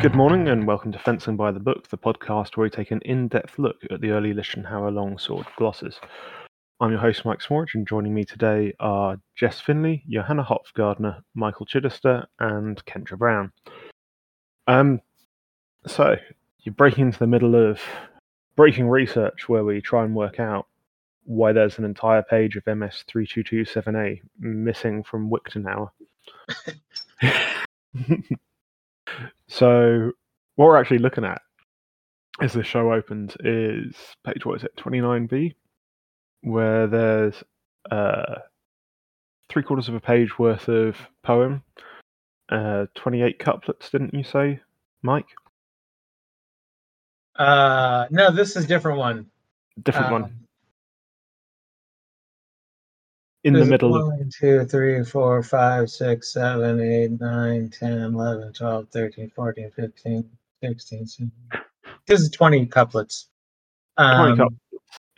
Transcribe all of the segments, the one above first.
Good morning and welcome to Fencing by the Book, the podcast where we take an in depth look at the early Lichtenauer longsword glosses. I'm your host, Mike Smorridge, and joining me today are Jess Finley, Johanna Hopfgartner, Michael Chidester, and Kendra Brown. Um, so, you're breaking into the middle of breaking research where we try and work out why there's an entire page of MS 3227A missing from Wiktenauer. so, what we're actually looking at as the show opens is page, what is it, 29B, where there's uh, three quarters of a page worth of poem, uh, 28 couplets, didn't you say, Mike? Uh, no, this is a different one. Different Um, one. In the middle of One, two, three, four, five, six, seven, eight, nine, 10, 11, 12, 13, 14, 15, 16, 17. This is 20 couplets. 20 Um, couplets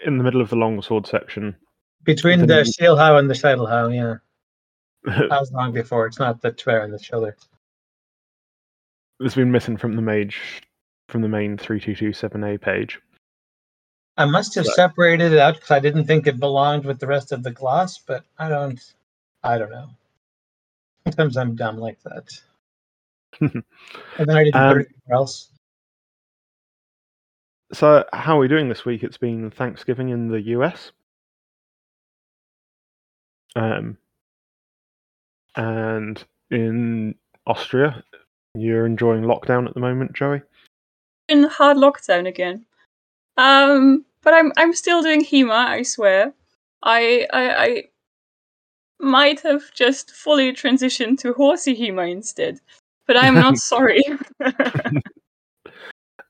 in the middle of the longsword section. between the middle. Schielhau and the Scheitelhau, yeah. That was long before. It's not the Zwerch and the Schieler. It's been missing from the mage from the main 3227A page. I must have Right. separated it out because I didn't think it belonged with the rest of the gloss, but I don't. I don't know. Sometimes I'm dumb like that. and then I didn't Um, put it anywhere else. So, how are we doing this week? It's been Thanksgiving in the US. Um, and in Austria, you're enjoying lockdown at the moment, Joey? in hard lockdown again. Um, but I'm I'm still doing HEMA, I swear. I I, I might have just fully transitioned to horsey HEMA instead. But I'm not sorry.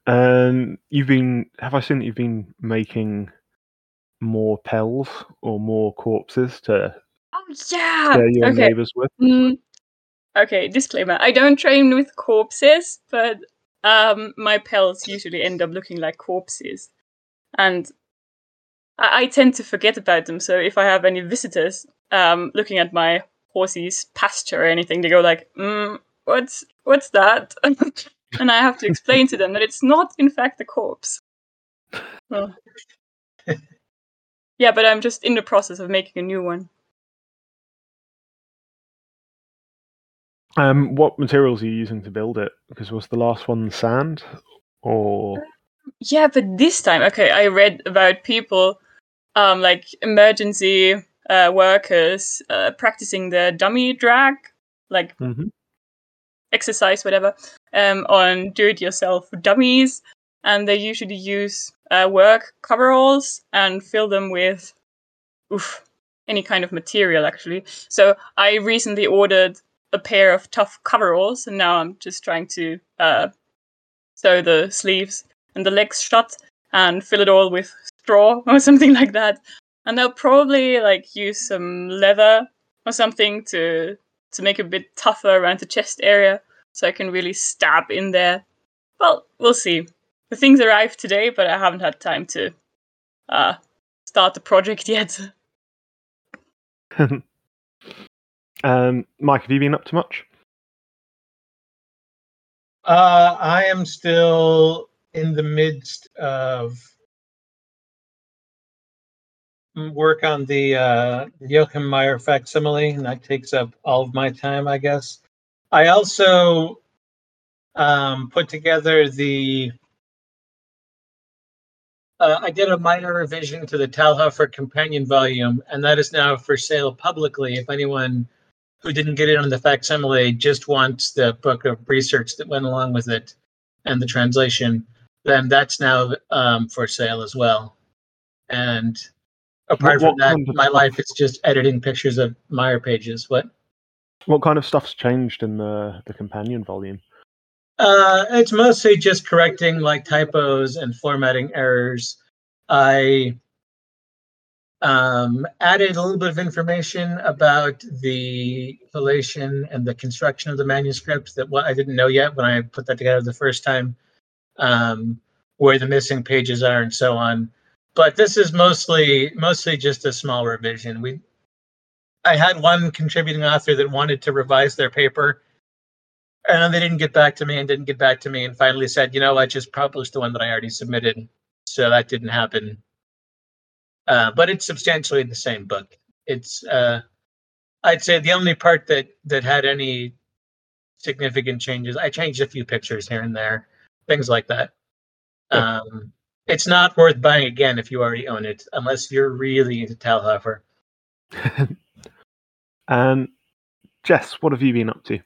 And you've been, have I seen that you've been making more pells or more corpses to oh yeah. scare your Okay. neighbors with? Mm, okay, disclaimer. I don't train with corpses, but um, my pells usually end up looking like corpses. And I, I tend to forget about them, so if I have any visitors um, looking at my horse's pasture or anything, they go like, mm, what's, what's that? and I have to explain to them that it's not, in fact, a corpse. Oh. yeah, but I'm just in the process of making a new one. Um, what materials are you using to build it? Because was the last one sand or Yeah, but this time, okay, I read about people, um, like emergency uh, workers, uh, practicing the dummy drag, like Mhm. exercise, whatever, um, on do-it-yourself dummies, and they usually use uh, work coveralls and fill them with, oof, any kind of material actually. So I recently ordered a pair of tough coveralls, and now I'm just trying to uh, sew the sleeves and the legs shut and fill it all with straw or something like that. And they'll probably like use some leather or something to to make it a bit tougher around the chest area so I can really stab in there. Well, we'll see. The things arrived today, but I haven't had time to uh start the project yet. um, Mike, have you been up to much? Uh, I am still in the midst of work on the uh, Joachim Meyer facsimile, and that takes up all of my time, I guess. I also um, put together the. Uh, I did a minor revision to the Talhofer companion volume, and that is now for sale publicly. If anyone who didn't get it on the facsimile just wants the book of research that went along with it and the translation, then that's now um, for sale as well. And apart What- from that, kind of my stuff? life is just editing pictures of Meyer pages. What? What kind of stuff's changed in the the companion volume? Uh, it's mostly just correcting like typos and formatting errors. I um, added a little bit of information about the collation and the construction of the manuscript that what I didn't know yet when I put that together the first time, um, where the missing pages are and so on. But this is mostly mostly just a small revision. We I had one contributing author that wanted to revise their paper And they didn't get back to me and didn't get back to me and finally said, you know, I just published the one that I already submitted. So that didn't happen. Uh, but it's substantially the same book. It's uh, I'd say the only part that that had any significant changes. I changed a few pictures here and there, things like that. Yeah. Um, it's not worth buying again if you already own it, unless you're really into Talhofer. and Jess, what have you been up to?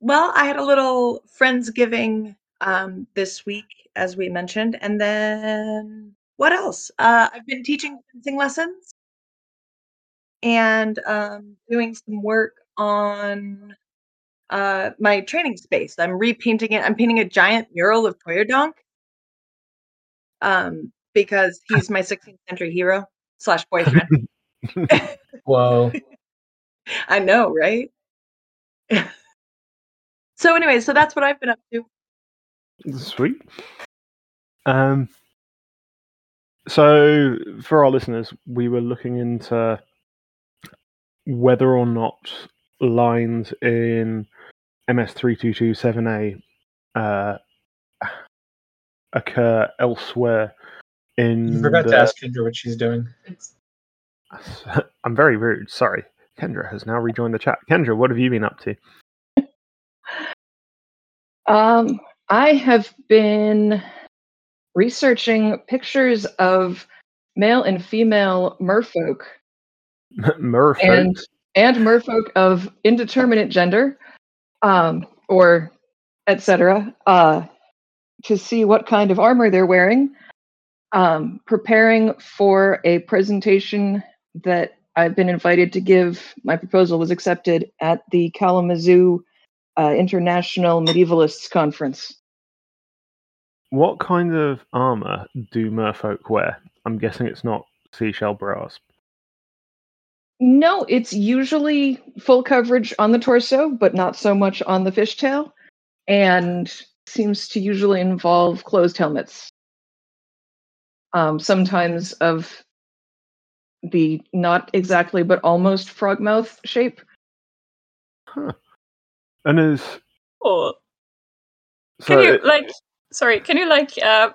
Well, I had a little Friendsgiving um, this week, as we mentioned. And then what else? Uh, I've been teaching fencing lessons and um, doing some work on uh, my training space. I'm repainting it. I'm painting a giant mural of Toyodonk um, because he's my 16th century hero slash boyfriend. Whoa. I know, right? so, anyway, so that's what I've been up to. Sweet. Um, so, for our listeners, we were looking into whether or not lines in MS3227A uh, occur elsewhere in You forgot the... to ask Kendra what she's doing. I'm very rude. Sorry. Kendra has now rejoined the chat. Kendra, what have you been up to? Um, I have been researching pictures of male and female merfolk Merfolk. and and merfolk of indeterminate gender, um, or etc. Uh, to see what kind of armor they're wearing. Um, preparing for a presentation that I've been invited to give. My proposal was accepted at the Kalamazoo uh, International Medievalists Conference. What kind of armor do merfolk wear? I'm guessing it's not seashell bras. No, it's usually full coverage on the torso, but not so much on the fishtail, and seems to usually involve closed helmets. Um, sometimes of the not exactly but almost frog mouth shape. And is Or so can you it- like sorry, can you like uh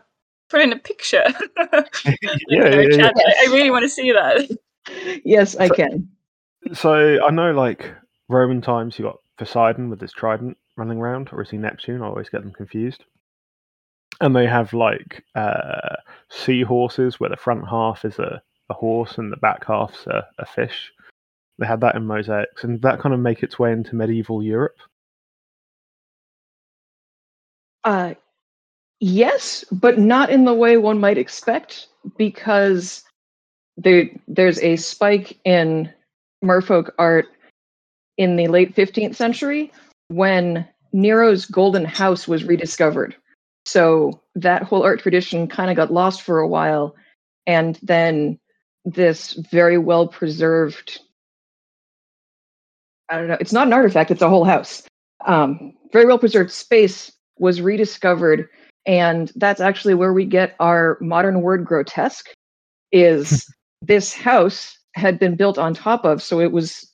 put in a picture? yeah, in yeah, yeah. I, I really want to see that. Yes, I So- can. So I know, like Roman times, you got Poseidon with his trident running around, or is he Neptune? I always get them confused. And they have like uh, seahorses, where the front half is a, a horse and the back half's a, a fish. They had that in mosaics, and that kind of make its way into medieval Europe. Uh, yes, but not in the way one might expect, because there there's a spike in merfolk art in the late 15th century when Nero's golden house was rediscovered. So that whole art tradition kind of got lost for a while, and then this very well preserved I don't know, it's not an artifact, it's a whole house. Um, very well preserved space was rediscovered, and that's actually where we get our modern word grotesque. Is this house had been built on top of, so it was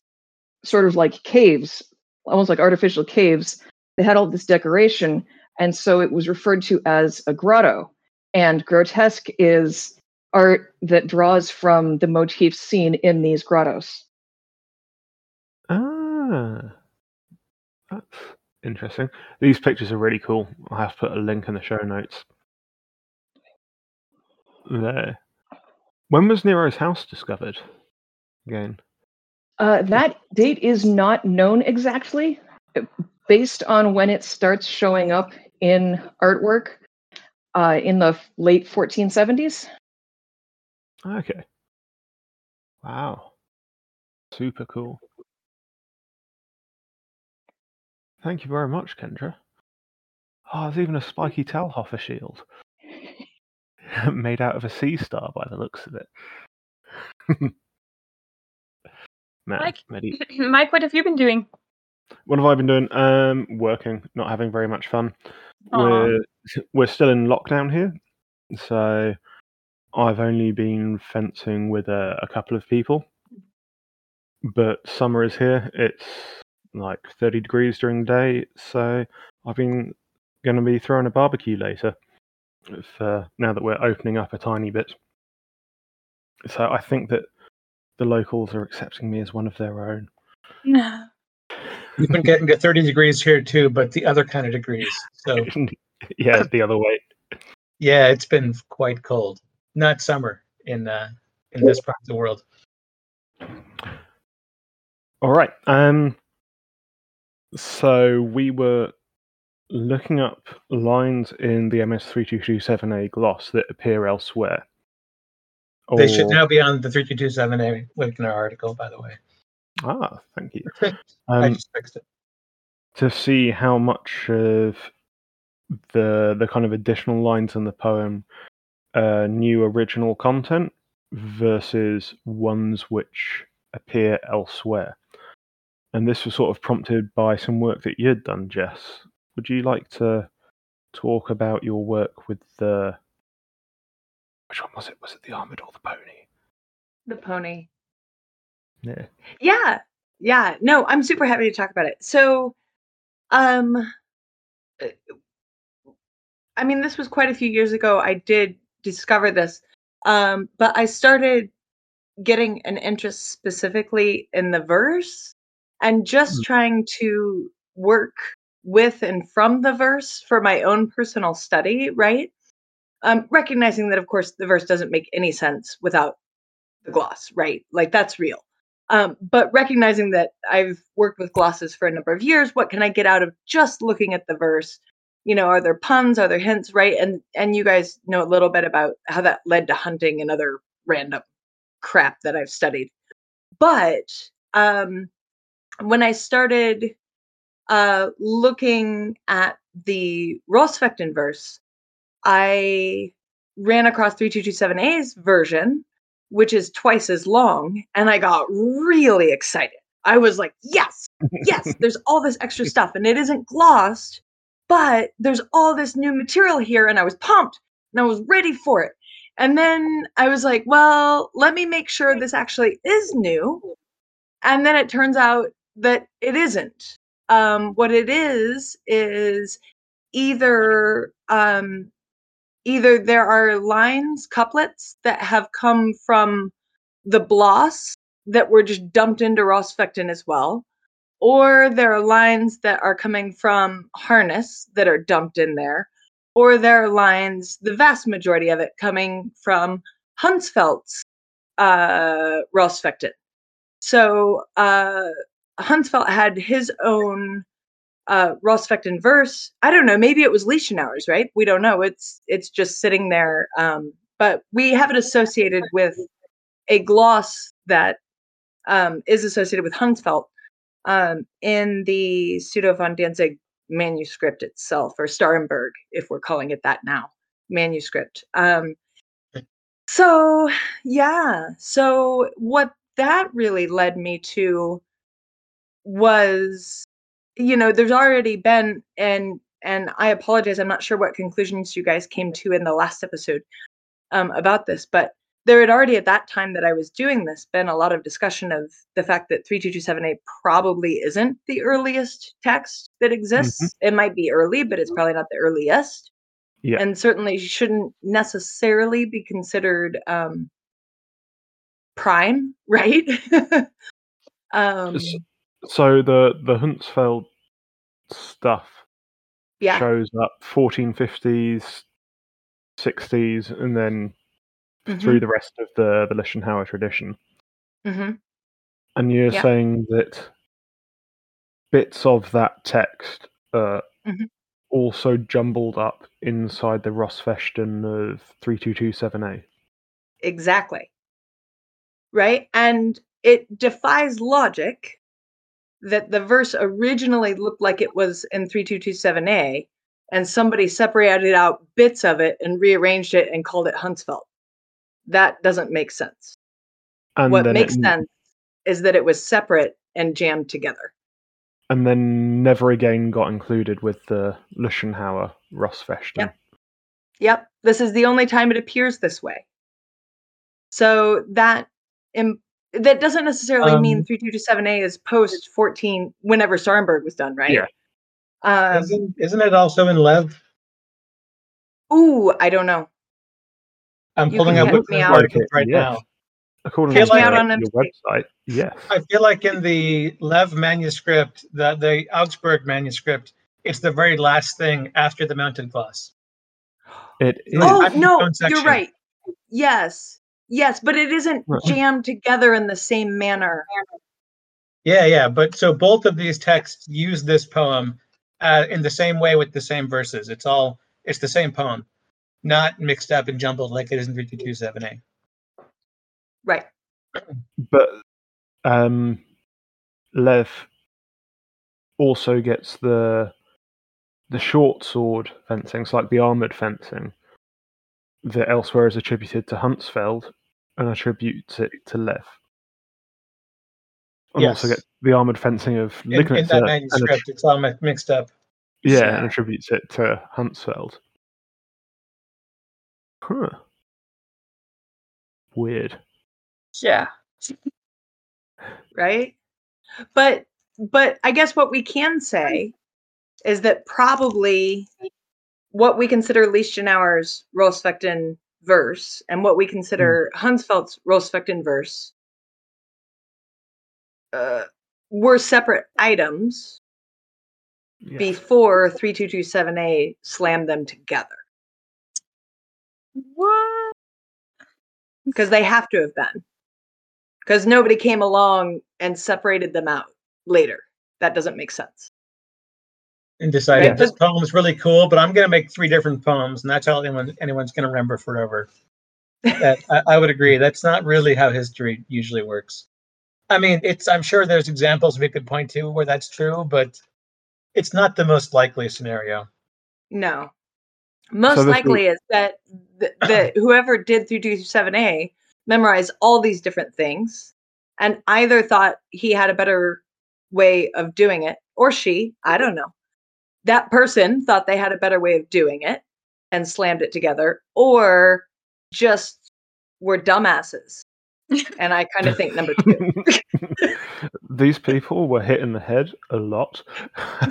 sort of like caves, almost like artificial caves. They had all this decoration, and so it was referred to as a grotto. And grotesque is art that draws from the motifs seen in these grottos. Ah, that's interesting. These pictures are really cool. I'll have to put a link in the show notes. There. When was Nero's house discovered? Again. Uh, that date is not known exactly, based on when it starts showing up in artwork uh, in the late 1470s. Okay. Wow. Super cool. Thank you very much, Kendra. Oh, there's even a spiky Talhofer shield. Made out of a sea star by the looks of it. Man, Mike? medi- Mike, what have you been doing? what have I been doing? Um, working, not having very much fun. Aw. We're we're still in lockdown here, so I've only been fencing with a, a couple of people. But summer is here. It's like 30 degrees during the day. So I've been going to be throwing a barbecue later. If, uh, now that we're opening up a tiny bit. So I think that the locals are accepting me as one of their own. We've been getting to 30 degrees here too, but the other kind of degrees. So yeah, the other way. yeah, it's been quite cold. Not summer in uh, in this part of the world. All right. Um. So we were looking up lines in the MS3227A gloss that appear elsewhere. They should now be on the 3227A link in our article, by the way. Ah, thank you. I Um, just fixed it. to see how much of the the kind of additional lines in the poem uh, new original content versus ones which appear elsewhere. And this was sort of prompted by some work that you had done, Jess. Would you like to talk about your work with the which one was it? Was it the armored or the pony? The pony. Yeah. Yeah. Yeah. No, I'm super happy to talk about it. So, um, uh, I mean, this was quite a few years ago. I did discover this, um, but I started getting an interest specifically in the verse and just Mm. trying to work with and from the verse for my own personal study, right? Um, recognizing that, of course, the verse doesn't make any sense without the gloss, right? Like that's real. Um, but recognizing that I've worked with glosses for a number of years, what can I get out of just looking at the verse? You know, are there puns? Are there hints? Right? And and you guys know a little bit about how that led to hunting and other random crap that I've studied. But um, when I started uh, looking at the Rossfechten verse, I ran across 3227A's version, which is twice as long, and I got really excited. I was like, yes, yes, there's all this extra stuff, and it isn't glossed, but there's all this new material here, and I was pumped and I was ready for it. And then I was like, well, let me make sure this actually is new. And then it turns out that it isn't. Um, what it is is either um, either there are lines, couplets that have come from the Bloss that were just dumped into Rossfechten as well, or there are lines that are coming from Harness that are dumped in there, or there are lines, the vast majority of it, coming from Hunsfeld's uh, Rossfechten. So uh, Hunsfeld had his own uh Rossfechten verse. I don't know, maybe it was Lichtenauer's, right? We don't know. It's it's just sitting there. Um, but we have it associated with a gloss that um, is associated with Hunsfeld um, in the Pseudo von Danzig manuscript itself, or Starhemberg, if we're calling it that now, manuscript. Um, so yeah, so what that really led me to was you know there's already been and and i apologize i'm not sure what conclusions you guys came to in the last episode um, about this but there had already at that time that i was doing this been a lot of discussion of the fact that 3227a probably isn't the earliest text that exists. It might be early but it's probably not the earliest Yeah. and certainly shouldn't necessarily be considered um, prime right? Um, So the the Huntsfeld stuff yeah shows up 1450s, 60s, and then Mhm. through the rest of the the Lichtenauer tradition. hmm And you're Yeah. saying that bits of that text are Mhm. also jumbled up inside the Rossfechten of 3227A. Exactly. Right? And it defies logic that the verse originally looked like it was in 3227A and somebody separated out bits of it and rearranged it and called it Huntsfeld. That doesn't make sense. And what makes it, sense is that it was separate and jammed together. And then never again got included with the Lichtenauer Rossfechten. Yep. Yep, this is the only time it appears this way. So that Im- that doesn't necessarily mean Um, 3227A is post 14 whenever Starhemberg was done, right? Yeah. Um, isn't, isn't it also in Lev? ooh, I don't know. I'm You pulling can up catch with me the out. article right yes. now. According Catch to me your out on website, yes. I feel like in the Lev manuscript, the, the Augsburg manuscript, it's the very last thing after the mounted gloss. It is. Oh, I've got no, you're right. Yes, yes, but it isn't Right. jammed together in the same manner. Yeah, yeah. But so both of these texts use this poem uh, in the same way with the same verses. It's all it's the same poem, not mixed up and jumbled like it is in 3227A. Right. but um, Lev also gets the the short sword fencing, so like the armored fencing, that elsewhere is attributed to Huntsfeld and attributes it to Lev. And also get the armored fencing of In, in that uh, and, manuscript, it's all mixed up. yeah, and attributes it to Huntsfeld. Huh. Weird. Yeah. right but but i guess what we can say is that probably what we consider lichtenauer's rosfechten verse and what we consider hunsfeld's rosfechten verse uh, were separate items Yes. before 3227a slammed them together. What? because they have to have been. Because nobody came along and separated them out later. That doesn't make sense And decided Right, this but- poem is really cool, but I'm going to make three different poems, and that's all anyone anyone's going to remember forever. that I, I would agree. That's not really how history usually works. I mean, it's I'm sure there's examples we could point to where that's true, but it's not the most likely scenario. No. Most this likely is that th- that whoever did 327A memorized all these different things and either thought he had a better way of doing it or she, I don't know. That person thought they had a better way of doing it and slammed it together or just were dumbasses. And I kind of think number 2. These people were hit in the head a lot.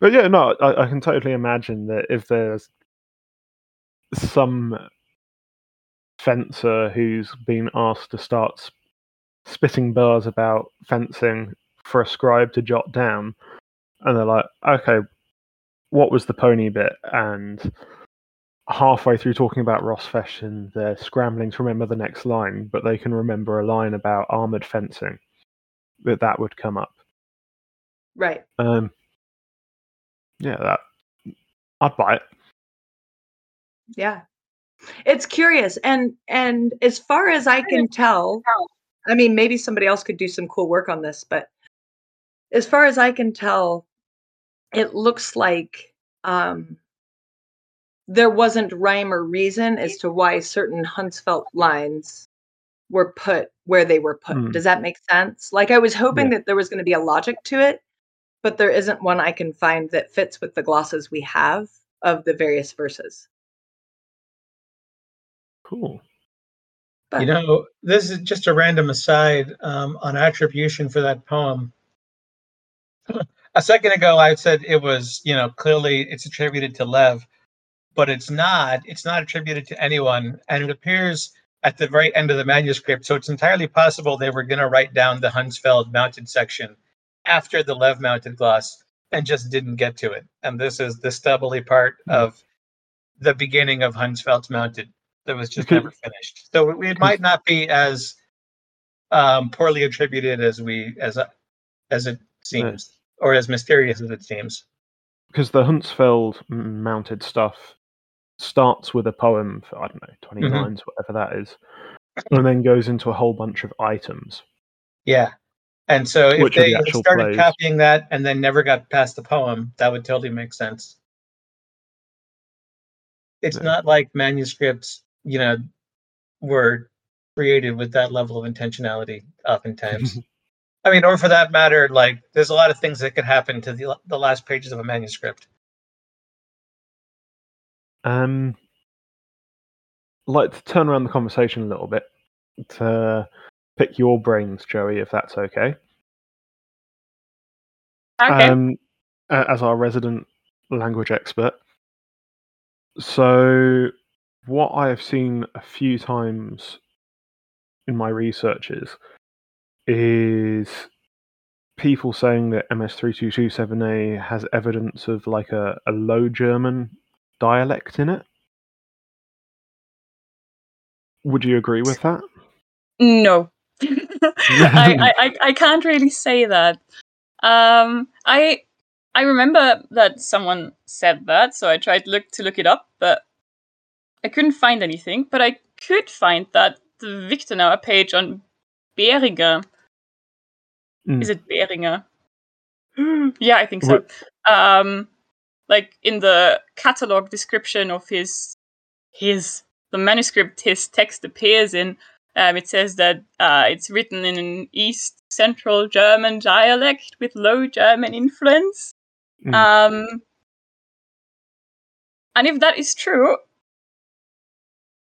but yeah, no, I, I can totally imagine that if there's some fencer who's been asked to start spitting bars about fencing for a scribe to jot down, and they're like, okay, what was the pony bit? And halfway through talking about Rossfechten, they're scrambling to remember the next line, but they can remember a line about armored fencing. That that would come up. Right. Um, yeah, that I'd buy it. Yeah. It's curious and and as far as I can tell, I mean maybe somebody else could do some cool work on this, but as far as I can tell, it looks like um there wasn't rhyme or reason as to why certain Huntsfeld lines were put where they were put. Hmm. Does that make sense? Like I was hoping that there was going to be a logic to it, but there isn't one I can find that fits with the glosses we have of the various verses. Cool. But You know, this is just a random aside um, on attribution for that poem. a second ago, I said it was, you know, clearly it's attributed to Lev, but it's not. It's not attributed to anyone, and it appears at the very end of the manuscript. So it's entirely possible they were going to write down the Hunsfeld mounted section after the Lev mounted gloss and just didn't get to it. And this is the stubbly part Hmm. of the beginning of Hunsfeld's mounted that was just never finished. So it, it might not be as um, poorly attributed as we as as it seems, or as mysterious as it seems. Because the Huntsfeld mounted stuff starts with a poem for I don't know twenty Mhm. lines, whatever that is, and then goes into a whole bunch of items. Yeah. And so if Which are the they started plays. copying that and then never got past the poem, that would totally make sense. It's Yeah. not like manuscripts, you know, were created with that level of intentionality oftentimes. I mean, or for that matter, like there's a lot of things that could happen to the the last pages of a manuscript. Um, like to turn around the conversation a little bit. to pick your brains, Joey, if that's okay. Okay. Um, as our resident language expert. So, what I have seen a few times in my research is people saying that MS3227A has evidence of like a, a low German dialect in it. Would you agree with that? No. I, I, I, can't really say that. Um, I I remember that someone said that, so I tried to look to look it up, but I couldn't find anything. But I could find that the Wiktenauer page on Beringer. Mm. Is it Beringer? yeah, I think so. Um, like in the catalog description of his his the manuscript his text appears in, um, it says that uh, it's written in an East Central German dialect with Low German influence. Mm. Um, and if that is true,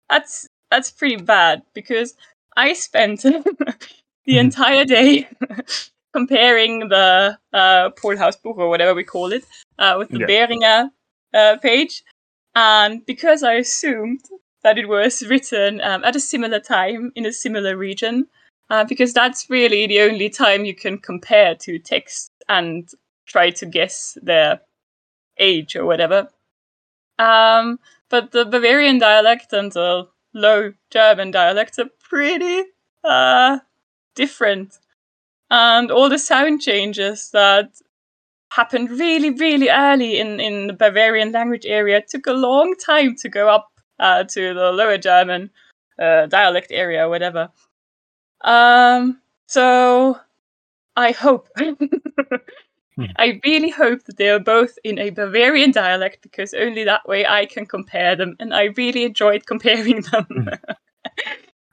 that's that's pretty bad because I spent the entire day comparing the uh, Polhausbuch or whatever we call it uh, with the Yeah. Beringer uh, page, and because I assumed that it was written um, at a similar time in a similar region, uh, because that's really the only time you can compare two texts and try to guess their age or whatever. Um, but the Bavarian dialect and the Low German dialects are pretty uh, different. And all the sound changes that happened really, really early in, in the Bavarian language area took a long time to go up uh, to the Lower German uh, dialect area, or whatever. Um, so I hope, I really hope that they are both in a Bavarian dialect because only that way I can compare them, and I really enjoyed comparing them.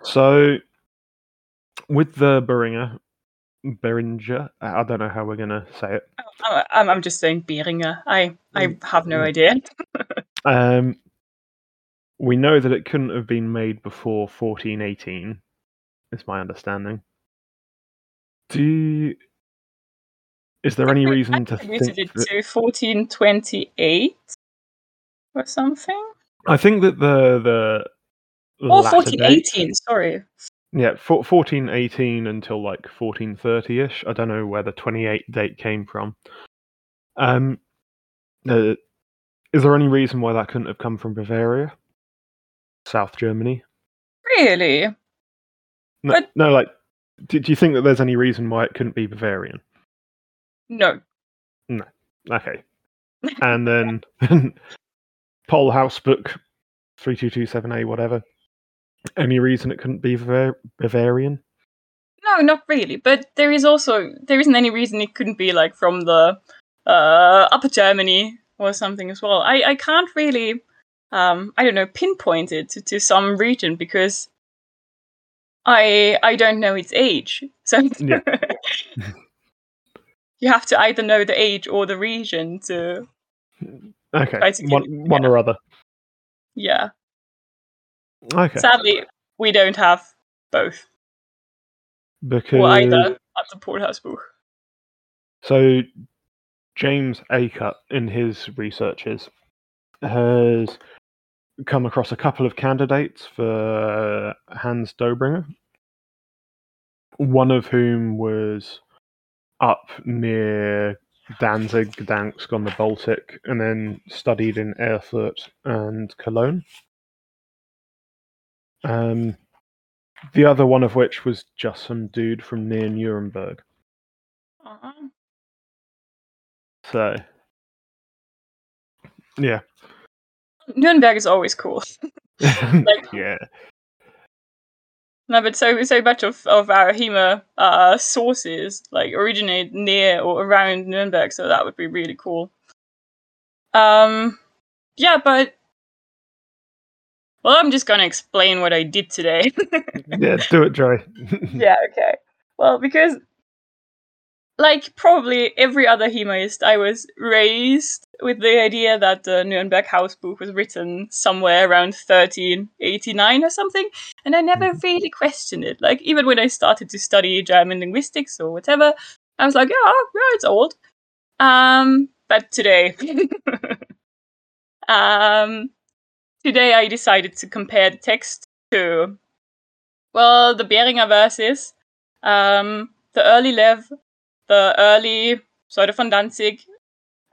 So, with the Beringer, Beringer, I don't know how we're gonna say it. I'm, I'm I'm just saying Beringer. I I have no Mm. idea. Um, we know that it couldn't have been made before 1418. Is my understanding. Do you, is there any reason to think it that, to 1428 or something. I think that the the Or latter date- 1418. Sorry. Yeah, four- 1418 until like 1430 ish. I don't know where the 28 date came from. Um, uh, is there any reason why that couldn't have come from Bavaria, South Germany? Really? No, But- no like, do, do you think that there's any reason why it couldn't be Bavarian? No. No. Okay. And then Pole House Book 3227A, whatever. Any reason it couldn't be Bavar- Bavarian? No, not really. But there is also there isn't any reason it couldn't be like from the uh, Upper Germany or something as well. I I can't really um I don't know pinpoint it to, to some region because I I don't know its age. So Yeah. you have to either know the age or the region to Okay, one, it- one yeah. or other. yeah. Okay, Sadly, we don't have both because or either at the Polhausbuch. So, James Acutt, in his researches, has come across a couple of candidates for Hans Dobringer, one of whom was up near Danzig, Gdansk on the Baltic, and then studied in Erfurt and Cologne. Um, the other one of which was just some dude from near Nuremberg. Uh-huh. So, yeah, Nuremberg is always cool. yeah, No, but so so much of, of our HEMA uh, sources like originate near or around Nuremberg, so that would be really cool. Um, yeah, but well, I'm just gonna explain what I did today. yeah. Do it, Joy. yeah, okay. Well, because like probably every other Hemaist, I was raised with the idea that the Nuremberg House book was written somewhere around 1389 or something, and I never Mhm. really questioned it. Like even when I started to study German linguistics or whatever, I was like, yeah, yeah, it's old. Um, but today, um, today I decided to compare the text to, well, the Beringer verses, um, the early Lev, the early of von Danzig,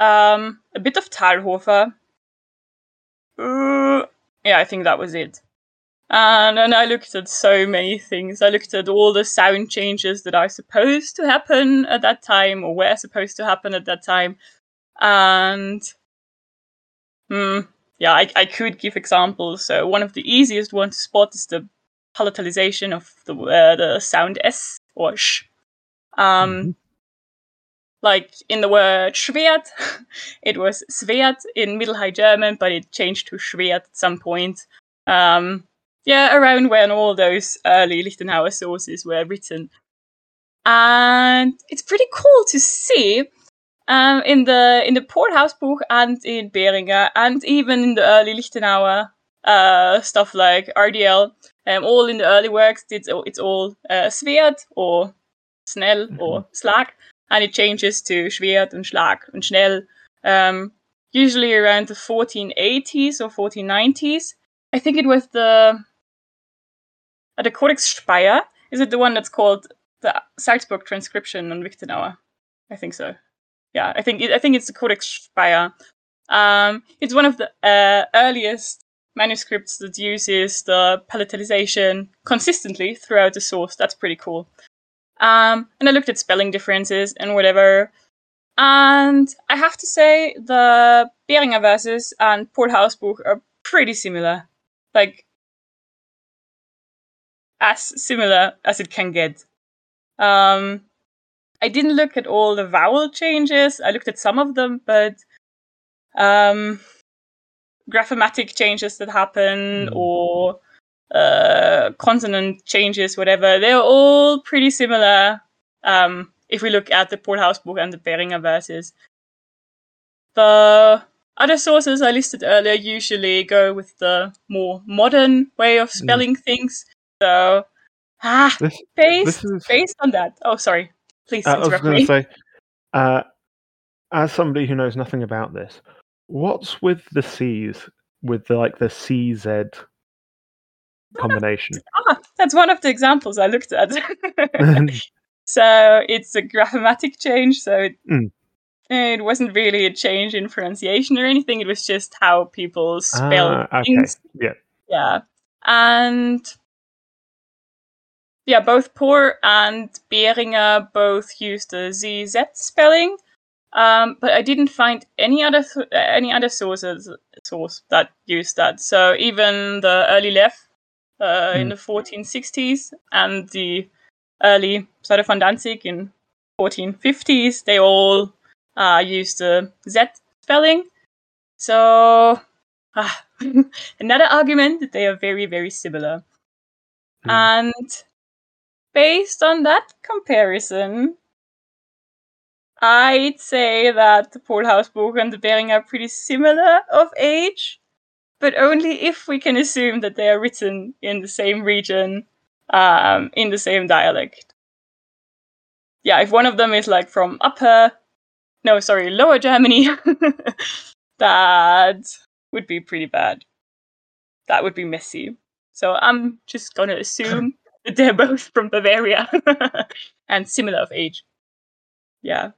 um, a bit of Talhofer. Uh, yeah, I think that was it. And then I looked at so many things. I looked at all the sound changes that are supposed to happen at that time or were supposed to happen at that time. And hmm, yeah, I, I could give examples. So one of the easiest ones to spot is the palatalization of the uh, the sound s or sh. Um, Mhm. like in the word Schwert, it was Swert in Middle High German, but it changed to Schwert at some point. Um, yeah, around when all those early Lichtenauer sources were written. And it's pretty cool to see um, in the in the Polhaus book and in Beringer and even in the early Lichtenauer uh, stuff like RDL, um, all in the early works, it's, it's all uh, Swert or Snell or Slag and it changes to Schwert and Schlag and Schnell, um, usually around the 1480s or 1490s. I think it was the uh, the Codex Speyer. Is it the one that's called the Salzburg transcription on Wiktenauer? I think so. Yeah, I think I think it's the Codex. Um, it's one of the uh, earliest manuscripts that uses the palatalization consistently throughout the source. That's pretty cool. Um, and I looked at spelling differences and whatever. And I have to say, the Beringer verses and Polhaus book are pretty similar. Like, as similar as it can get. Um, I didn't look at all the vowel changes. I looked at some of them, but um, grammatic changes that happen Mm. or uh, consonant changes, whatever, they're all pretty similar. Um, if we look at the Polhaus book and the Beringer verses, the other sources I listed earlier usually go with the more modern way of spelling things. So, ah, This based this is based on that. Oh, sorry. Please Uh, I was going to say, uh, as somebody who knows nothing about this, what's with the C's, with the, like the CZ combination? Ah, that's one of the examples I looked at. so it's a grammatic change. So it, Mm. it wasn't really a change in pronunciation or anything. It was just how people spell ah, okay, things. yeah. Yeah. And yeah, both Poor and Beringer both used the ZZ spelling. Um, but I didn't find any other th- any other sources source that used that. So even the early left uh, in Mm. the 1460s and the early of von Danzig in 1450s, they all uh, used the Z spelling. So ah, another argument that they are very very similar. Mm. And based on that comparison, I'd say that the Polhaus book and the Bering are pretty similar of age, but only if we can assume that they are written in the same region, um, in the same dialect. Yeah, if one of them is like from upper, no, sorry, lower Germany, that would be pretty bad. That would be messy. So I'm just gonna assume they're both from Bavaria and similar of age. Yeah.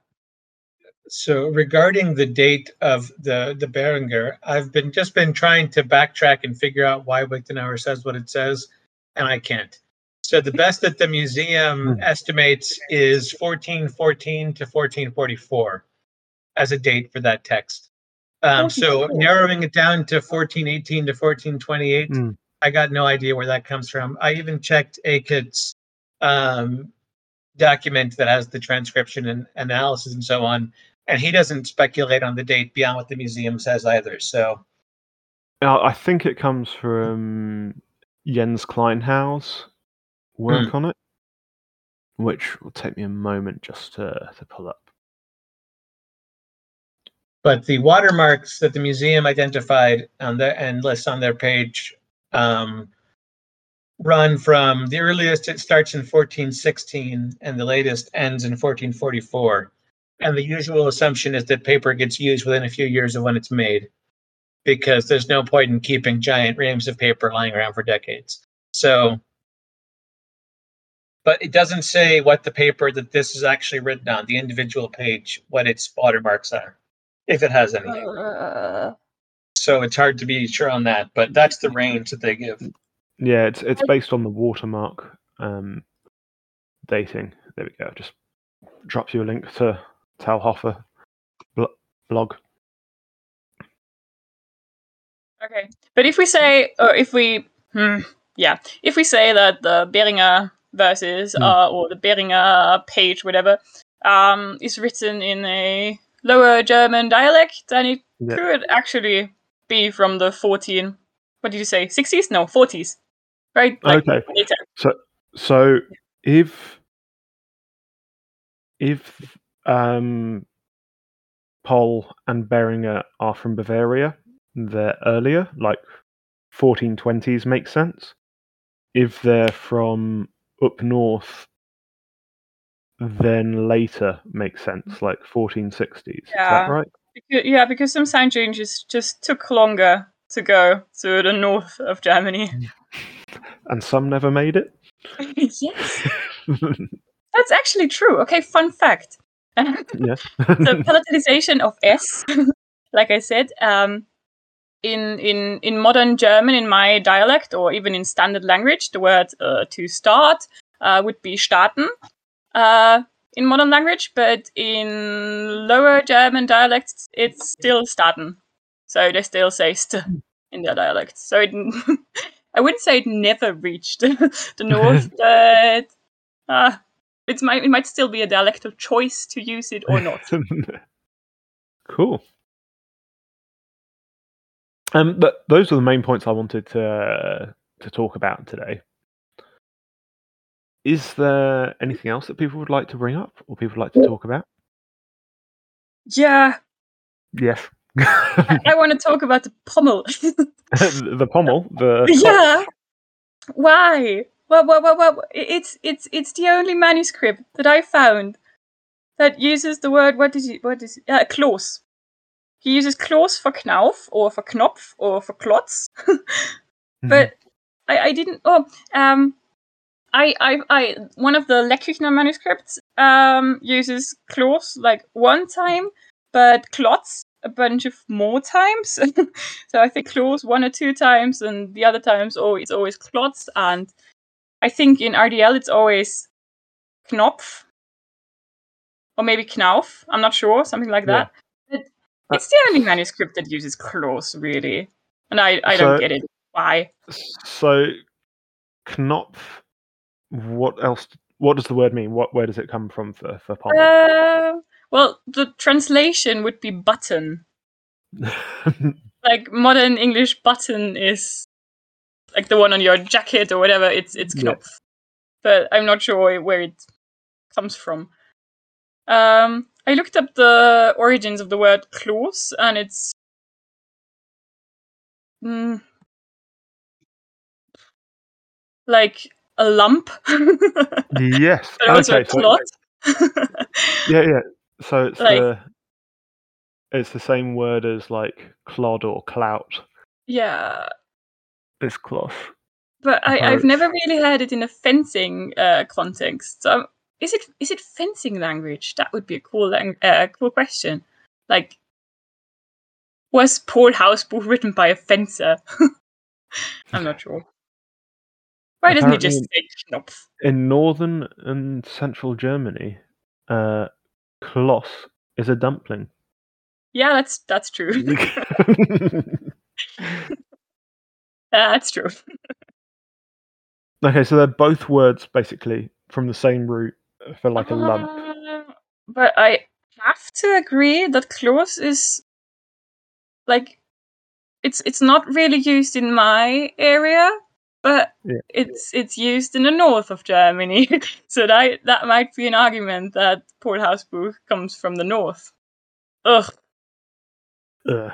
So regarding the date of the the Beringer, I've been just been trying to backtrack and figure out why Wiktenauer says what it says, and I can't. So the best that the museum Hmm. estimates is 1414 to 1444 as a date for that text. Um, so narrowing it down to 1418 to 1428, Hmm. I got no idea where that comes from. I even checked Acutt's um, document that has the transcription and analysis and so on, and he doesn't speculate on the date beyond what the museum says either. So I think it comes from Jens Kleinau's work on it. which will take me a moment just to, to pull up. But the watermarks that the museum identified on their and lists on their page um, run from the earliest it starts in 1416 and the latest ends in 1444. And the usual assumption is that paper gets used within a few years of when it's made, because there's no point in keeping giant reams of paper lying around for decades. So, but it doesn't say what the paper that this is actually written on, the individual page, what its watermarks are, if it has any. Uh, So it's hard to be sure on that, but that's the range that they give. Yeah, it's it's based on the watermark um, dating. There we go. Just drop you a link to Talhofer bl- blog. okay, but if we say, or if we, hmm, yeah, if we say that the Beringer verses Hmm. uh, or the Beringer page, whatever, um, is written in a lower German dialect, then it Yeah. could actually be from the 14. What did you say? 60s? No, 40s. Right? Like Okay. later. So if if um, Poll and Beringer are from Bavaria, they're earlier, like 1420s makes sense. If they're from up north, then later makes sense, like 1460s. Is that right? Yeah, because some sign changes just took longer to go to the north of Germany. And some never made it. yes, that's actually true. Okay, fun fact. yes. the palatalization of S, like I said, um, in in in modern German, in my dialect, or even in standard language, the word uh, to start uh, would be starten. Uh, in modern language, but in lower German dialects, it's still starten. So they still say st in their dialect. So it, I wouldn't say it never reached the north, but uh, it's might it might still be a dialect of choice to use it or not. cool. Um, but those are the main points I wanted to to talk about today. Is there anything else that people would like to bring up or people like to talk about? yeah, Yes. I, I want to talk about the pommel. the pommel, the yeah, why? Well, well, well, well, it's it's it's the only manuscript that I found that uses the word what is it? What is it? Uh, Kloß. He uses Kloß for Knauf or for Knopf or for Klotz. but I, I didn't. Oh, um, I, I, I, one of the Lecküchner manuscripts um uses Kloß like one time, but clots a bunch of more times. so I think Kloß one or two times, and the other times, oh, it's always clots. And I think in RDL it's always Knopf or maybe Knauf. I'm not sure, something like Yeah. that. But it's the only manuscript that uses Kloß, really, and I, I don't get it. Why? So, Knopf. What else? What does the word mean? What where does it come from for for pommel? Uh, well, the translation would be button. Like modern English button is like the one on your jacket or whatever. It's it's Yeah. Knopf, but I'm not sure where it comes from. Um, I looked up the origins of the word Kloß, and it's mm, like a lump, but yes. also Okay. a So, clot. yeah, yeah. So it's Like- the it's the same word as like clod or clout. yeah, This cloth. but I, I've never really heard it in a fencing uh, context. So is it is it fencing language? That would be a cool lang- uh, cool question. Like, was Polhausbuch written by a fencer? I'm not sure. Why doesn't he just say Knopf? In northern and central Germany, uh, Kloss is a dumpling. Yeah, that's that's true. that's true. okay, so they're both words basically from the same root for like a lump. Uh, But I have to agree that Kloß is like it's it's not really used in my area, but Yeah. it's it's used in the north of Germany, so that that might be an argument that Port Polhausbuch comes from the north. Ugh. Ugh.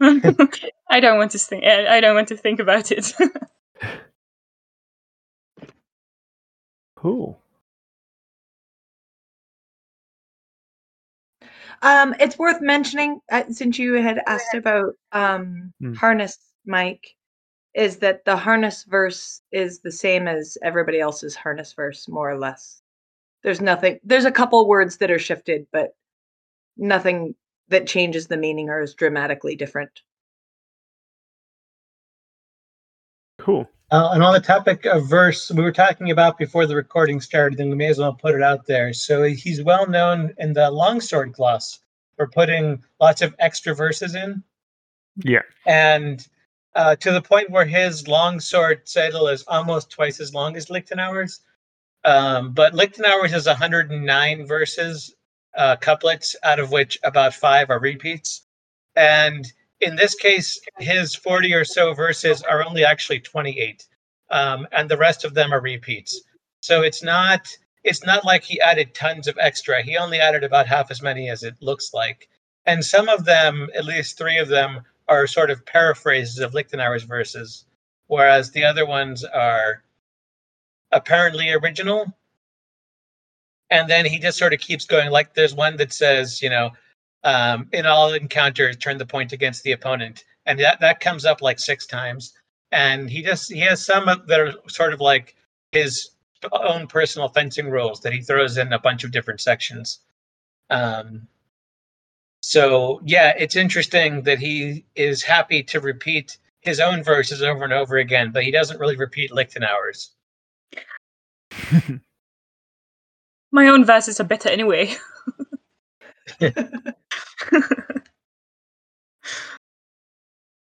I don't want to think. I I don't want to think about it. Cool. Um, it's worth mentioning uh, since you had asked about um, Mm. harness, Mike, is that the harness verse is the same as everybody else's harness verse, more or less. There's nothing. There's a couple words that are shifted, but nothing that changes the meaning or is dramatically different. Cool. Uh, and on the topic of verse, we were talking about before the recording started, and we may as well put it out there. So he's well known in the longsword gloss for putting lots of extra verses in, Yeah. and uh, to the point where his longsword Zettel is almost twice as long as Lichtenauer's. Um, but Lichtenauer's is 109 verses, uh, couplets, out of which about five are repeats. And in this case, his 40 or so verses are only actually 28, um, and the rest of them are repeats. So it's not it's not like he added tons of extra. He only added about half as many as it looks like, and some of them, at least three of them, are sort of paraphrases of Lichtenauer's verses, whereas the other ones are apparently original. And then he just sort of keeps going. Like there's one that says, you know, um, in all encounters, turn the point against the opponent, and that that comes up like six times. And he just he has some that are sort of like his own personal fencing rules that he throws in a bunch of different sections. Um, so yeah, it's interesting that he is happy to repeat his own verses over and over again, but he doesn't really repeat Lichtenauer's. My own verses are better anyway.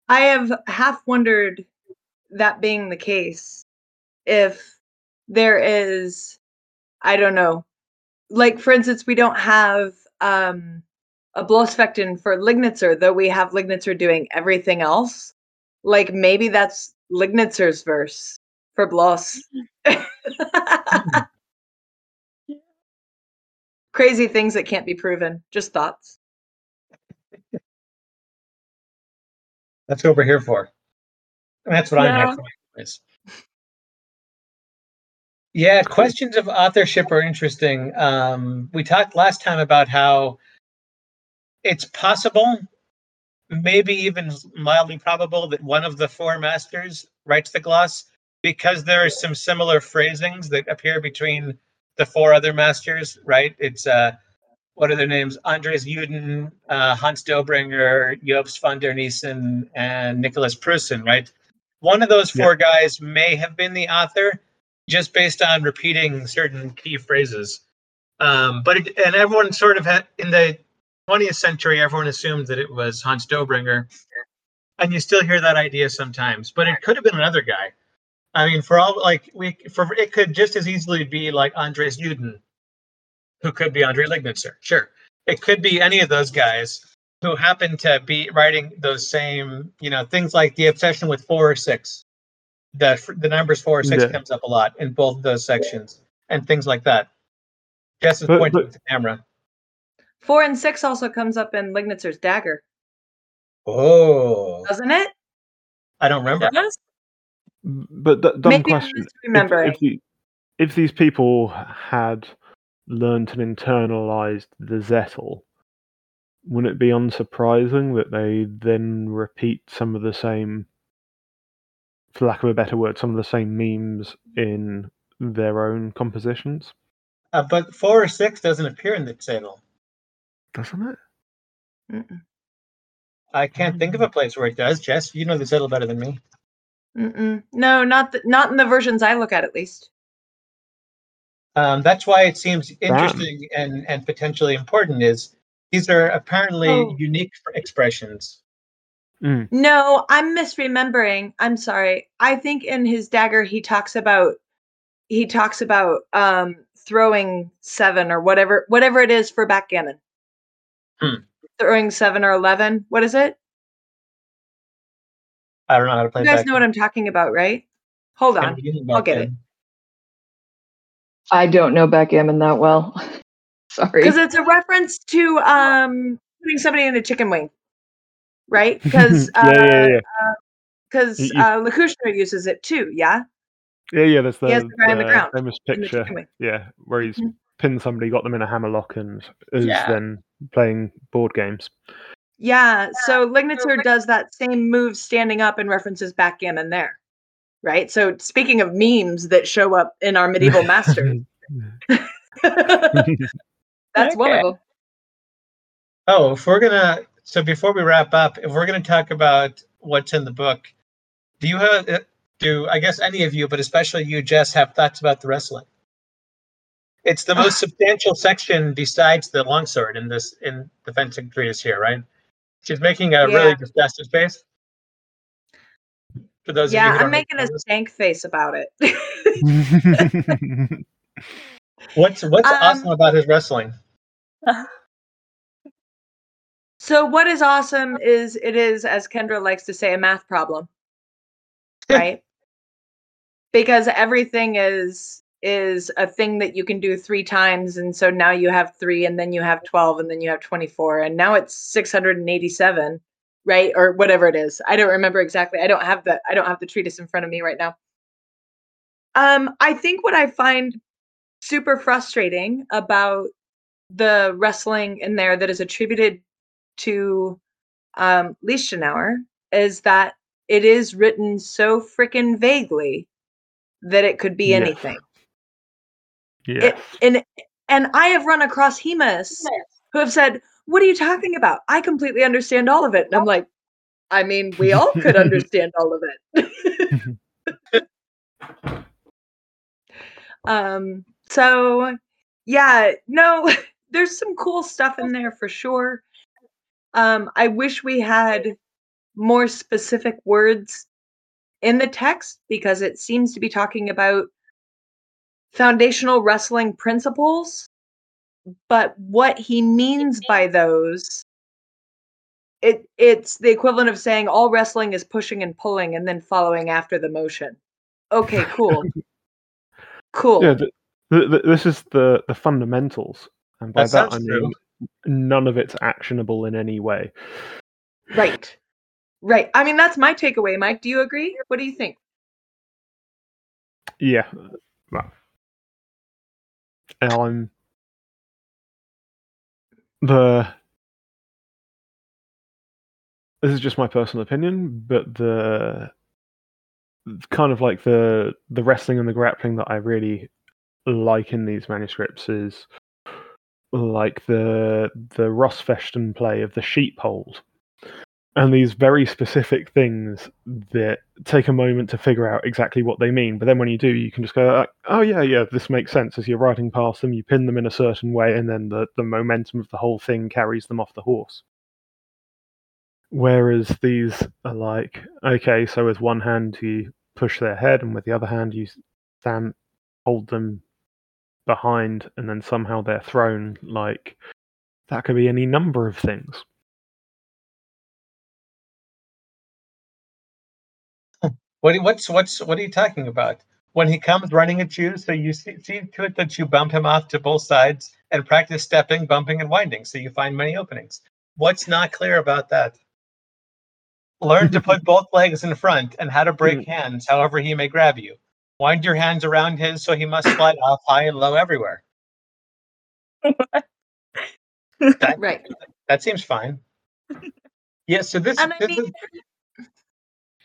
I have half wondered, that being the case, if there is, I don't know, like for instance, we don't have um, a Blossfechten for Lignitzer, though we have Lignitzer doing everything else. Like maybe that's Lignitzer's verse for Bloss. Crazy things that can't be proven. Just thoughts. That's what we're here for. And that's what I'm Yeah. here for. anyways. Yeah, questions of authorship are interesting. Um, we talked last time about how it's possible, maybe even mildly probable, that one of the four masters writes the gloss because there are some similar phrasings that appear between the four other masters, right? It's uh, what are their names? Andres Juden, uh, Hans Dobringer, Jobst van der Niesen, and Nicholas Prussen, right? One of those four guys may have been the author, just based on repeating certain key phrases. Um, but it, and everyone sort of had in the 20th century, everyone assumed that it was Hans Dobringer, and you still hear that idea sometimes. But it could have been another guy. I mean, for all like we for it could just as easily be like Andres Juden, who could be Andre Lignitzer. Sure, it could be any of those guys who happen to be writing those same, you know, things like the obsession with four or six. The the numbers four or six Yeah. comes up a lot in both of those sections, and things like that. Jess is But- pointing but- at the camera. Four and six also comes up in Lignitzer's dagger, Oh, doesn't it? I don't remember. Yes? But th- dumb Maybe I'm question. If, if, the, if these people had learned and internalized the Zettel, wouldn't it be unsurprising that they then repeat some of the same, for lack of a better word, some of the same memes in their own compositions? Uh, but four or six doesn't appear in the table. Doesn't it? Mm-mm. I can't think of a place where it does. Jess, you know the Zettel better than me. Mm-mm. No, not the, not in the versions I look at, at least. Um, that's why it seems interesting and, and potentially important. Is these are apparently Oh. unique expressions. Mm. No, I'm misremembering. I'm sorry. I think in his dagger he talks about he talks about um throwing seven or whatever whatever it is for backgammon. Hmm. Throwing seven or eleven. What is it? I don't know how to play. You guys back- know what I'm talking about, right? Hold on. I'll get it. I don't know backgammon that well. Sorry. Because it's a reference to um putting somebody in a chicken wing. Right? Because yeah, yeah, yeah, because You- you- uh, Lecküchner uses it too, yeah? yeah, yeah. There's the, He has the guy on the the ground, famous in the picture, yeah, where he's Mhm. Pinned somebody, got them in a hammerlock, and is Yeah. then playing board games. Yeah, so Lignitzer does that same move standing up and references backgammon in and there. Right? So speaking of memes that show up in our medieval masters, that's one of them. Oh, if we're gonna so before we wrap up, if we're gonna talk about what's in the book, do you have uh, do I guess any of you, but especially you, Jess, have thoughts about the wrestling? It's the most substantial section besides the longsword in this in the fencing treatise here, right? She's making a really Yeah. disgusted face. For those Yeah, of you I'm making a know this. stank face about it. what's what's Um, awesome about his wrestling? so what is awesome is it is, as Kendra likes to say, a math problem. Right? because everything is is a thing that you can do three times and so now you have three and then you have 12 and then you have 24 and now it's 687 right? Or whatever it is. I don't remember exactly. I don't have the i don't have the treatise in front of me right now. Um i think what i find super frustrating about the wrestling in there that is attributed to um Lichtenauer is that it is written so freaking vaguely that it could be anything yes. it, and and I have run across HEMAs who have said, "What are you talking about? I completely understand all of it." And I'm like, "I mean, we all could understand all of it." um. So, yeah, no, there's some cool stuff in there for sure. Um, I wish we had more specific words in the text because it seems to be talking about foundational wrestling principles but what he means by those it it's the equivalent of saying all wrestling is pushing and pulling and then following after the motion. Okay cool. Cool. Yeah, th- th- th- this is the the fundamentals, and by That that, I sounds mean none of it's actionable in any way. right. Right. I mean that's my takeaway mike. Do you agree? What do you think? Yeah, well, I'm the. This is just my personal opinion, but the kind of like the the wrestling and the grappling that I really like in these manuscripts is like the the Rossfechten play of the sheephold and these very specific things that take a moment to figure out exactly what they mean. But then when you do, you can just go, "Oh yeah, yeah, this makes sense." As you're riding past them, you pin them in a certain way, and then the the momentum of the whole thing carries them off the horse. Whereas these are like, okay, so with one hand you push their head, and with the other hand you stand, hold them behind, and then somehow they're thrown. Like that could be any number of things. What what's what's what are you talking about? When he comes running at you, so you see, see to it that you bump him off to both sides and practice stepping, bumping, and winding, so you find many openings. What's not clear about that? Learn to put both legs in front and how to break hands, however he may grab you. Wind your hands around his so he must slide off high and low everywhere. That, right that seems fine. Yeah, so this, this mean is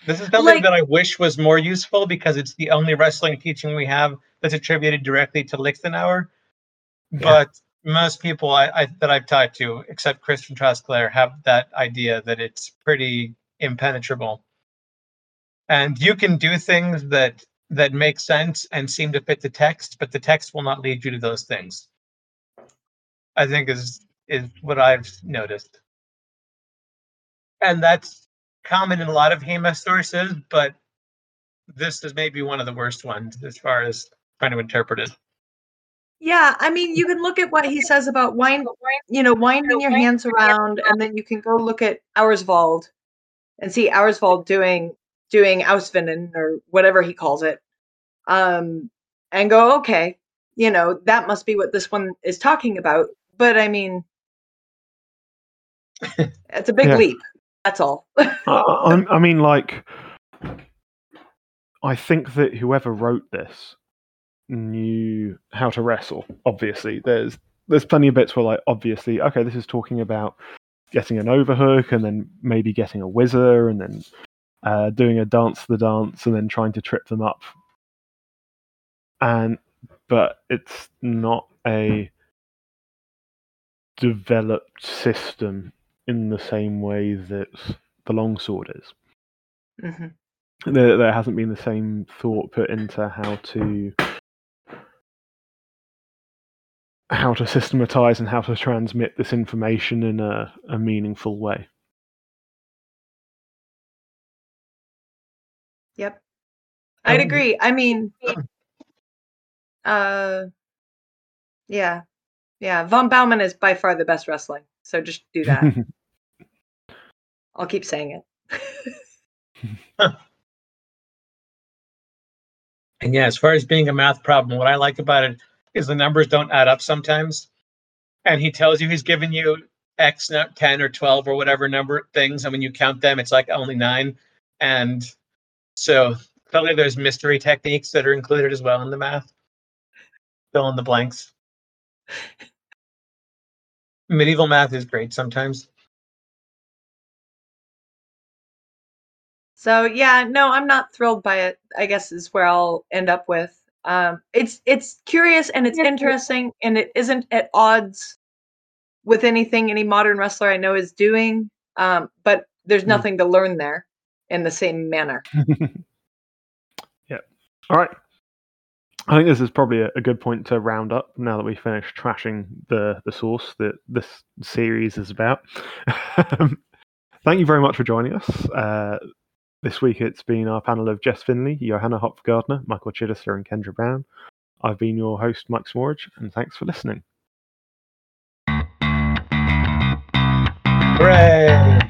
This is something Like- that I wish was more useful because it's the only wrestling teaching we have that's attributed directly to Lichtenauer. Yeah. But most people I, I, that I've talked to, except Christian Trosclair, have that idea that it's pretty impenetrable. And you can do things that that make sense and seem to fit the text, but the text will not lead you to those things. I think is is what I've noticed. And that's common in a lot of HEMA sources, but this is maybe one of the worst ones as far as trying to interpret it. Yeah, I mean, you can look at what he says about wind, you know, winding your hands around, and then you can go look at Auerswald and see Auerswald doing doing Auswinden or whatever he calls it, um, and go, okay, you know, that must be what this one is talking about. But I mean, it's a big Yeah. leap. That's all. I, I, mean, like, I think that whoever wrote this knew how to wrestle. Obviously, there's there's plenty of bits where, like, obviously, okay, this is talking about getting an overhook and then maybe getting a whizzer and then uh, doing a dance the dance and then trying to trip them up. And but it's not a developed system in the same way that the longsword is hmm there, there hasn't been the same thought put into how to how to systematize and how to transmit this information in a, a meaningful way. Yep. I'd Um, agree. I mean, uh, yeah, yeah. Von Baumann is by far the best wrestling. So just do that. I'll keep saying it. And yeah, as far as being a math problem, what I like about it is the numbers don't add up sometimes. And he tells you he's given you X not 10 or 12 or whatever number things. And when you count them, it's like only nine. And so clearly there's mystery techniques that are included as well in the math. Fill in the blanks. Medieval math is great sometimes. So yeah, no, I'm not thrilled by it. I guess is where I'll end up with. Um, it's it's curious and it's interesting and it isn't at odds with anything any modern wrestler I know is doing. Um, but there's Hmm. nothing to learn there in the same manner. yeah. All right. I think this is probably a, a good point to round up now that we finished trashing the, the source that this series is about. Thank you very much for joining us. Uh, this week it's been our panel of Jess Finley, Johanna Hopfgartner, Michael Chidester and Kendra Brown. I've been your host, Mike Smorage, and thanks for listening. Hooray!